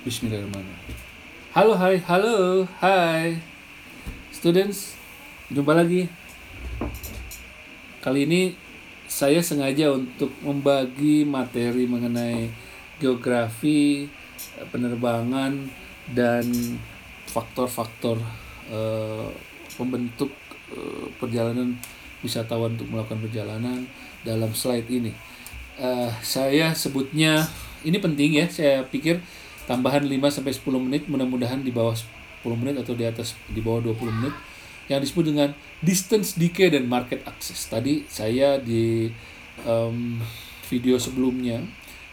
Bismillahirrahmanirrahim. Halo, hai, halo, hai. Students, jumpa lagi. Kali ini saya sengaja untuk membagi materi mengenai geografi, penerbangan, dan faktor-faktor uh, pembentuk uh, perjalanan wisatawan untuk melakukan perjalanan dalam slide ini. Uh, saya sebutnya ini penting ya, saya pikir tambahan 5 sampai 10 menit mudah-mudahan di bawah 10 menit atau di atas di bawah 20 menit yang disebut dengan distance decay dan market access. Tadi saya di um, video sebelumnya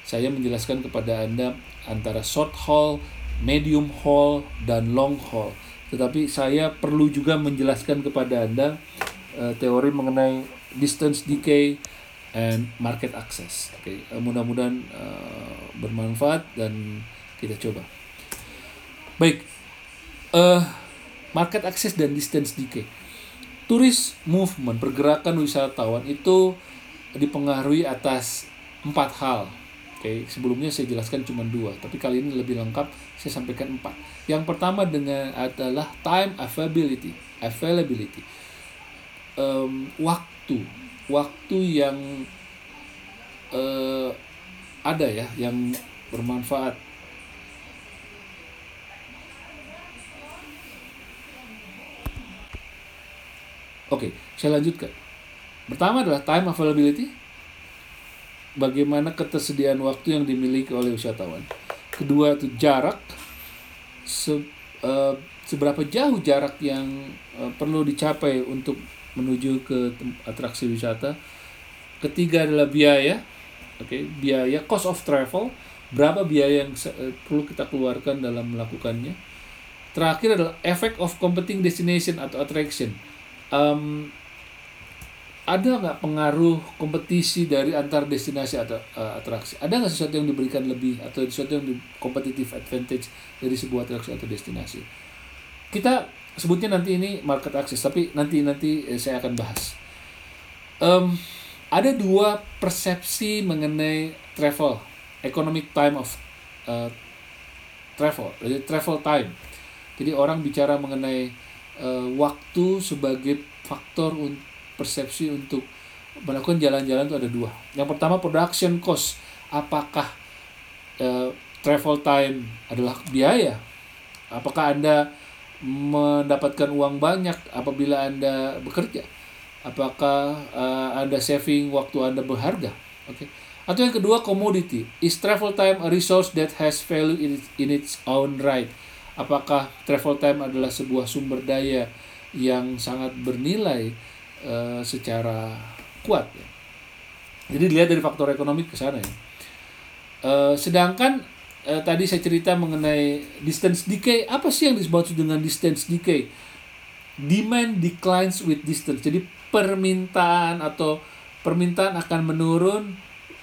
saya menjelaskan kepada Anda antara short haul, medium haul dan long haul. Tetapi saya perlu juga menjelaskan kepada Anda uh, teori mengenai distance decay and market access. Oke, okay. uh, mudah-mudahan uh, bermanfaat dan kita coba. Baik, uh, market access dan distance decay. Turis movement, pergerakan wisatawan itu dipengaruhi atas empat hal. Oke, okay, sebelumnya saya jelaskan cuma dua, tapi kali ini lebih lengkap saya sampaikan empat. Yang pertama dengan adalah time availability, availability, um, waktu, waktu yang uh, ada ya, yang bermanfaat Oke, saya lanjutkan. Pertama adalah time availability. Bagaimana ketersediaan waktu yang dimiliki oleh wisatawan. Kedua itu jarak. Se, uh, seberapa jauh jarak yang uh, perlu dicapai untuk menuju ke atraksi wisata. Ketiga adalah biaya. Oke, okay, biaya cost of travel. Berapa biaya yang uh, perlu kita keluarkan dalam melakukannya. Terakhir adalah effect of competing destination atau attraction um, ada nggak pengaruh kompetisi dari antar destinasi atau uh, atraksi? Ada nggak sesuatu yang diberikan lebih atau sesuatu yang di competitive advantage dari sebuah atraksi atau destinasi? Kita sebutnya nanti ini market access, tapi nanti nanti eh, saya akan bahas. Um, ada dua persepsi mengenai travel, economic time of uh, travel, jadi travel time. Jadi orang bicara mengenai uh, waktu sebagai faktor un persepsi untuk melakukan jalan-jalan itu ada dua. Yang pertama production cost. Apakah uh, travel time adalah biaya? Apakah Anda mendapatkan uang banyak apabila Anda bekerja? Apakah uh, Anda saving waktu Anda berharga? Oke. Okay. Atau yang kedua commodity. Is travel time a resource that has value in in its own right? Apakah travel time adalah sebuah sumber daya yang sangat bernilai uh, secara kuat ya. Jadi dilihat dari faktor ekonomi ke sana ya. Uh, sedangkan uh, tadi saya cerita mengenai distance decay, apa sih yang disebut dengan distance decay? Demand declines with distance. Jadi permintaan atau permintaan akan menurun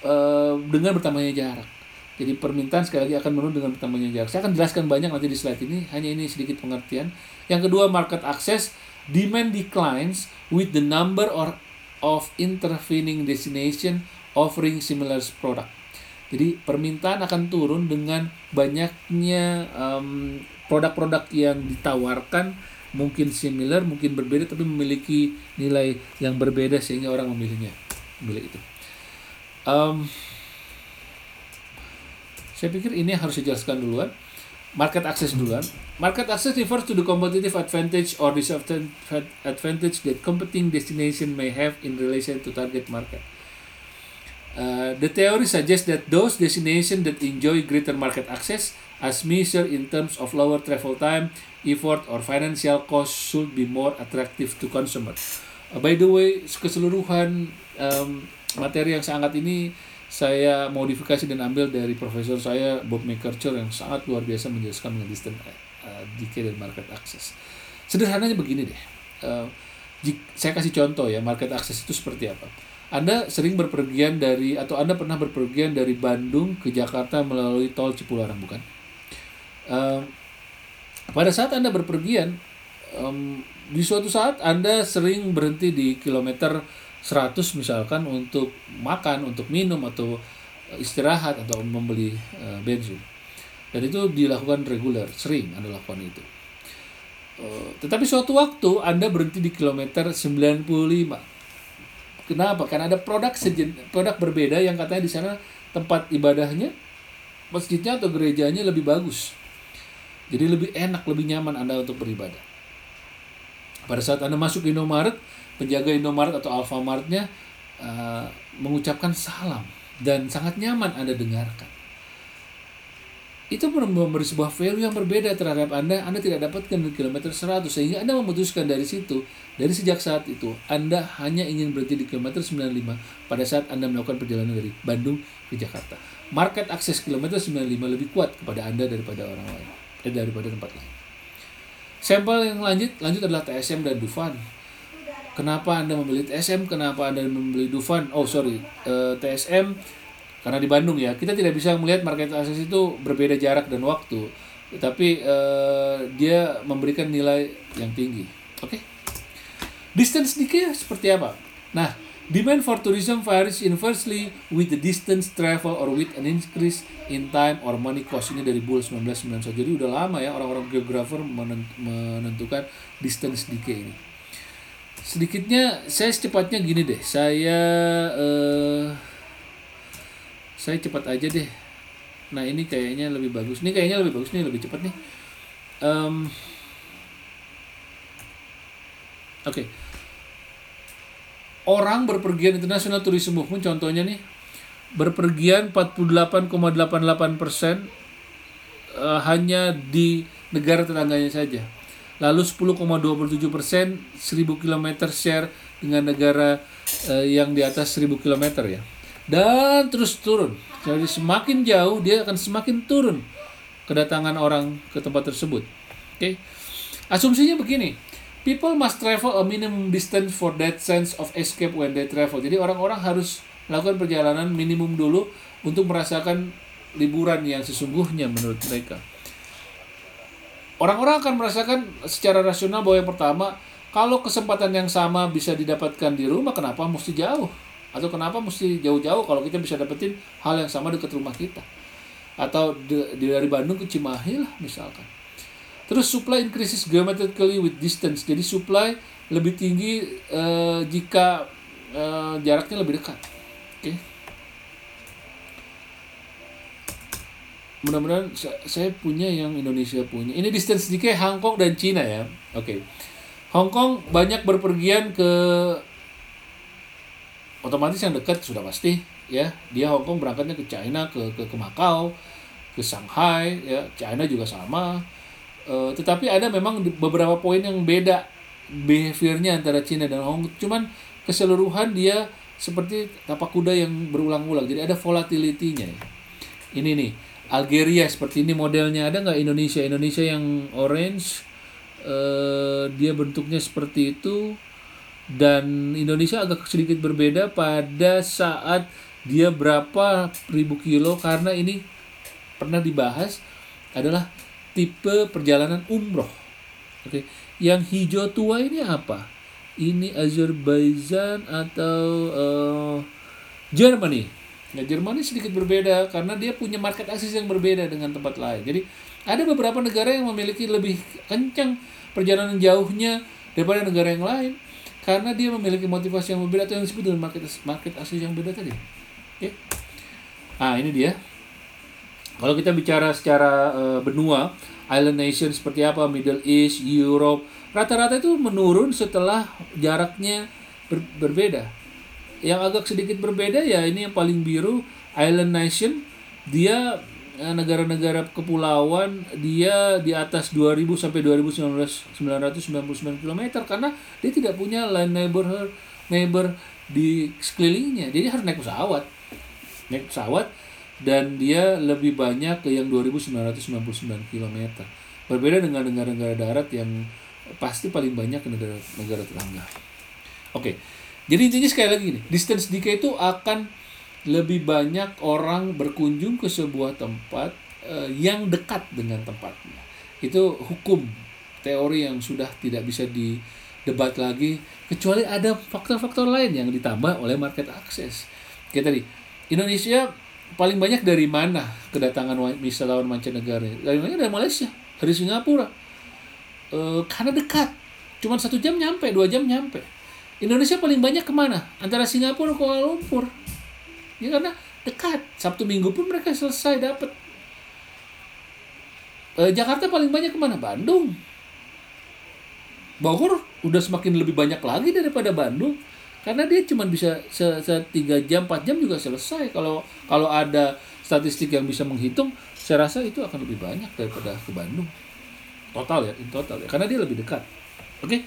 uh, dengan bertambahnya jarak. Jadi permintaan sekali lagi akan menurun dengan bertambahnya jarak. Saya akan jelaskan banyak nanti di slide ini, hanya ini sedikit pengertian. Yang kedua, market access, demand declines with the number or of intervening destination offering similar product. Jadi permintaan akan turun dengan banyaknya um, produk-produk yang ditawarkan mungkin similar, mungkin berbeda tapi memiliki nilai yang berbeda sehingga orang memilihnya. Memilih itu. Um, saya pikir ini harus dijelaskan duluan. Market access duluan. Market access refers to the competitive advantage or disadvantage that competing destination may have in relation to target market. Uh, the theory suggests that those destinations that enjoy greater market access, as measured in terms of lower travel time, effort, or financial cost, should be more attractive to consumers. Uh, by the way, keseluruhan um, materi yang sangat ini saya modifikasi dan ambil dari profesor saya Bob McCarthy yang sangat luar biasa menjelaskan mengenai distance uh, decay dan market access. Sederhananya begini deh. Uh, saya kasih contoh ya, market access itu seperti apa. Anda sering berpergian dari atau Anda pernah berpergian dari Bandung ke Jakarta melalui tol Cipularang bukan? Uh, pada saat Anda berpergian di suatu saat Anda sering berhenti di kilometer 100 misalkan untuk makan, untuk minum atau istirahat atau membeli uh, bensin. dan itu dilakukan reguler sering anda lakukan itu. Uh, tetapi suatu waktu anda berhenti di kilometer 95 kenapa? Karena ada produk sejen, produk berbeda yang katanya di sana tempat ibadahnya masjidnya atau gerejanya lebih bagus. Jadi lebih enak lebih nyaman anda untuk beribadah. Pada saat anda masuk Indomaret penjaga Indomaret atau Alfamartnya uh, mengucapkan salam dan sangat nyaman Anda dengarkan. Itu memberi sebuah value yang berbeda terhadap Anda, Anda tidak dapatkan di kilometer 100 sehingga Anda memutuskan dari situ, dari sejak saat itu Anda hanya ingin berhenti di kilometer 95 pada saat Anda melakukan perjalanan dari Bandung ke Jakarta. Market akses kilometer 95 lebih kuat kepada Anda daripada orang lain, eh, daripada tempat lain. Sampel yang lanjut lanjut adalah TSM dan Dufan kenapa anda memilih TSM kenapa anda membeli Dufan? Oh sorry uh, eh, TSM karena di Bandung ya. Kita tidak bisa melihat market access itu berbeda jarak dan waktu. Tapi uh, dia memberikan nilai yang tinggi. Oke? Okay? distance decay seperti apa? Nah demand for tourism varies inversely with the distance travel or with an increase in time or money cost. Ini dari Bull 1991 jadi udah lama ya orang-orang geografer menentukan distance decay ini sedikitnya saya secepatnya gini deh. Saya uh, saya cepat aja deh. Nah ini kayaknya lebih bagus. Ini kayaknya lebih bagus nih lebih cepat nih. Um, oke. Okay. orang berpergian internasional tourism movement contohnya nih berpergian 48,88 persen uh, hanya di negara tetangganya saja lalu 10,27 persen 1000 km share dengan negara uh, yang di atas 1000 km ya. Dan terus turun. Jadi semakin jauh dia akan semakin turun kedatangan orang ke tempat tersebut. Oke. Okay? asumsinya begini people must travel a minimum distance for that sense of escape when they travel. Jadi orang-orang harus melakukan perjalanan minimum dulu untuk merasakan liburan yang sesungguhnya menurut mereka orang-orang akan merasakan secara rasional bahwa yang pertama kalau kesempatan yang sama bisa didapatkan di rumah kenapa mesti jauh? Atau kenapa mesti jauh-jauh kalau kita bisa dapetin hal yang sama dekat rumah kita? Atau di, dari Bandung ke Cimahi lah misalkan. Terus supply increases geometrically with distance. Jadi supply lebih tinggi uh, jika uh, jaraknya lebih dekat. Oke? okay? Mudah-mudahan saya punya yang Indonesia punya. Ini distance decay Hong Kong dan Cina ya. Oke. Okay. Hong Kong banyak berpergian ke otomatis yang dekat sudah pasti ya. Dia Hong Kong berangkatnya ke China, ke ke, ke Macau, ke Shanghai ya. China juga sama. Uh, tetapi ada memang beberapa poin yang beda behaviornya antara Cina dan Hong Kong. Cuman keseluruhan dia seperti tapak kuda yang berulang-ulang. Jadi ada volatility-nya. Ini nih Algeria seperti ini modelnya ada nggak Indonesia Indonesia yang orange uh, dia bentuknya seperti itu dan Indonesia agak sedikit berbeda pada saat dia berapa ribu kilo karena ini pernah dibahas adalah tipe perjalanan umroh. Oke, yang hijau tua ini apa? Ini Azerbaijan atau uh, Germany? Nah, Jerman ini sedikit berbeda karena dia punya market access yang berbeda dengan tempat lain. Jadi ada beberapa negara yang memiliki lebih kencang perjalanan jauhnya daripada negara yang lain karena dia memiliki motivasi yang berbeda atau yang disebut dengan market market access yang berbeda tadi. Oke. Ah, ini dia. Kalau kita bicara secara uh, benua, island nation seperti apa, Middle East, Europe, rata-rata itu menurun setelah jaraknya ber berbeda yang agak sedikit berbeda ya ini yang paling biru Island Nation. Dia eh, negara-negara kepulauan dia di atas 2000 sampai 2999 km karena dia tidak punya land neighbor neighbor di sekelilingnya. Jadi harus naik pesawat. Naik pesawat dan dia lebih banyak ke yang 2999 km berbeda dengan negara-negara darat yang pasti paling banyak ke negara-negara tetangga. Oke okay. Jadi intinya sekali lagi nih, distance decay itu akan lebih banyak orang berkunjung ke sebuah tempat uh, yang dekat dengan tempatnya. Itu hukum teori yang sudah tidak bisa didebat lagi kecuali ada faktor-faktor lain yang ditambah oleh market access. Kayak tadi, Indonesia paling banyak dari mana kedatangan wisatawan mancanegara? Dari mana? Dari Malaysia, dari Singapura. E, karena dekat, cuma satu jam nyampe, dua jam nyampe. Indonesia paling banyak ke mana? Antara Singapura ke Kuala Lumpur. Ya karena dekat. Sabtu Minggu pun mereka selesai dapat. E, Jakarta paling banyak ke mana? Bandung. Bogor udah semakin lebih banyak lagi daripada Bandung karena dia cuma bisa se, se tiga jam 4 jam juga selesai kalau kalau ada statistik yang bisa menghitung saya rasa itu akan lebih banyak daripada ke Bandung total ya in total ya karena dia lebih dekat oke okay?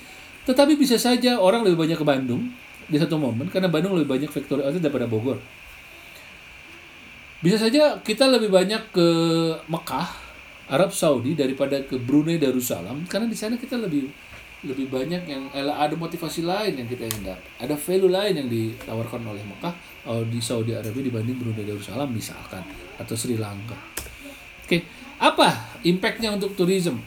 Tetapi bisa saja orang lebih banyak ke Bandung di satu momen karena Bandung lebih banyak factory outlet daripada Bogor. Bisa saja kita lebih banyak ke Mekah Arab Saudi daripada ke Brunei Darussalam karena di sana kita lebih lebih banyak yang ada motivasi lain yang kita ingin dapat. Ada value lain yang ditawarkan oleh Mekah atau di Saudi Arabia dibanding Brunei Darussalam misalkan atau Sri Lanka. Oke apa impactnya untuk tourism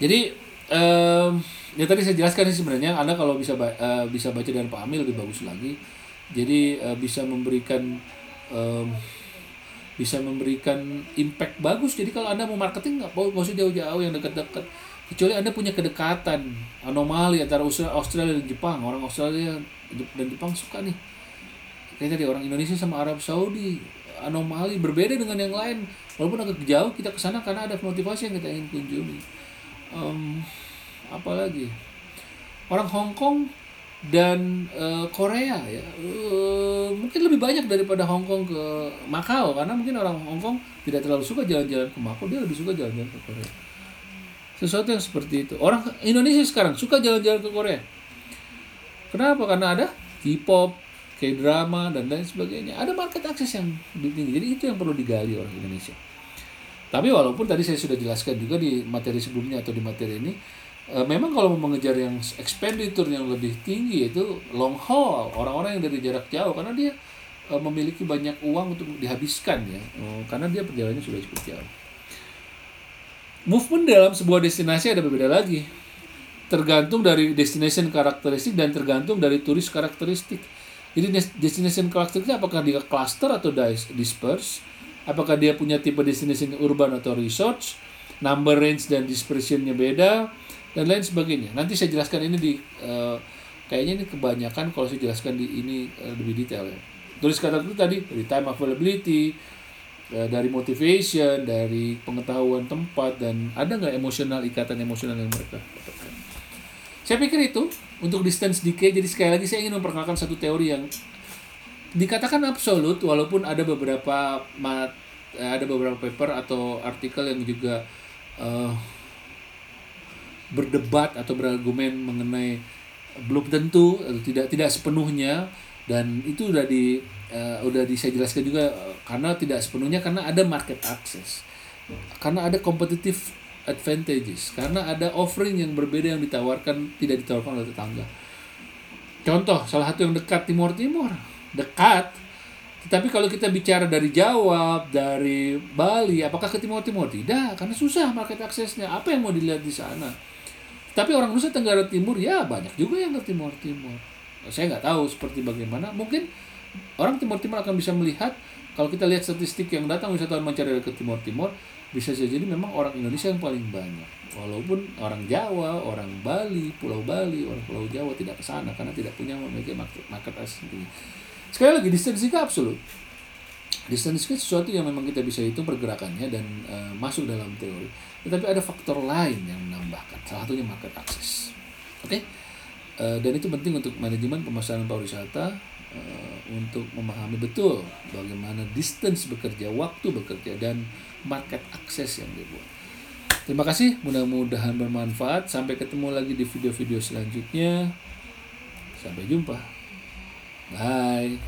jadi um, ya tadi saya jelaskan sih sebenarnya anda kalau bisa uh, bisa baca dari Pak Amil lebih bagus lagi. Jadi uh, bisa memberikan um, bisa memberikan impact bagus. Jadi kalau anda mau marketing nggak mau usah jauh-jauh yang dekat-dekat. Kecuali anda punya kedekatan anomali antara Australia dan Jepang. Orang Australia dan Jepang suka nih. Kayak tadi orang Indonesia sama Arab Saudi. Anomali berbeda dengan yang lain. Walaupun agak jauh kita ke sana karena ada motivasi yang kita ingin kunjungi um, apalagi orang Hong Kong dan uh, Korea ya. Uh, mungkin lebih banyak daripada Hong Kong ke Makau karena mungkin orang Hong Kong tidak terlalu suka jalan-jalan ke Makau dia lebih suka jalan-jalan ke Korea. Sesuatu yang seperti itu. Orang Indonesia sekarang suka jalan-jalan ke Korea. Kenapa? Karena ada K-pop K-drama dan lain sebagainya. Ada market akses yang lebih tinggi. Jadi itu yang perlu digali orang Indonesia tapi walaupun tadi saya sudah jelaskan juga di materi sebelumnya atau di materi ini e, memang kalau mau mengejar yang expenditure yang lebih tinggi itu long haul orang-orang yang dari jarak jauh karena dia e, memiliki banyak uang untuk dihabiskan ya e, karena dia perjalanannya sudah cukup jauh movement dalam sebuah destinasi ada berbeda lagi. Tergantung dari destination karakteristik dan tergantung dari turis karakteristik. Jadi destination karakteristik apakah dia cluster atau disperse? Apakah dia punya tipe destination urban atau resort? Number range dan dispersionnya beda dan lain sebagainya. Nanti saya jelaskan ini di uh, kayaknya ini kebanyakan kalau saya jelaskan di ini uh, lebih detail ya. Tulis kata itu tadi dari time availability, Ya, dari motivation, dari pengetahuan tempat dan ada nggak emosional ikatan emosional yang mereka. Saya pikir itu untuk distance decay. Jadi sekali lagi saya ingin memperkenalkan satu teori yang dikatakan absolut walaupun ada beberapa mat, ada beberapa paper atau artikel yang juga uh, berdebat atau berargumen mengenai belum tentu atau tidak tidak sepenuhnya dan itu udah di uh, udah di, saya jelaskan juga uh, karena tidak sepenuhnya karena ada market access karena ada competitive advantages karena ada offering yang berbeda yang ditawarkan tidak ditawarkan oleh tetangga. Contoh salah satu yang dekat Timur Timur dekat. Tetapi kalau kita bicara dari Jawa dari Bali apakah ke Timur Timur tidak karena susah market aksesnya. Apa yang mau dilihat di sana? Tapi orang Nusa Tenggara Timur ya banyak juga yang ke Timur Timur saya nggak tahu seperti bagaimana. Mungkin orang Timur Timur akan bisa melihat kalau kita lihat statistik yang datang wisatawan mancanegara ke Timur Timur bisa jadi memang orang Indonesia yang paling banyak. Walaupun orang Jawa, orang Bali, Pulau Bali, orang Pulau Jawa tidak ke sana karena tidak punya memiliki market, market sendiri. Sekali lagi distansika absolut. Distansika sesuatu yang memang kita bisa hitung pergerakannya dan uh, masuk dalam teori. Tetapi ada faktor lain yang menambahkan. Salah satunya market access. Oke. Okay? Uh, dan itu penting untuk manajemen pemasaran pariwisata uh, untuk memahami betul bagaimana distance bekerja, waktu bekerja dan market access yang dibuat. Terima kasih, mudah-mudahan bermanfaat. Sampai ketemu lagi di video-video selanjutnya. Sampai jumpa. Bye.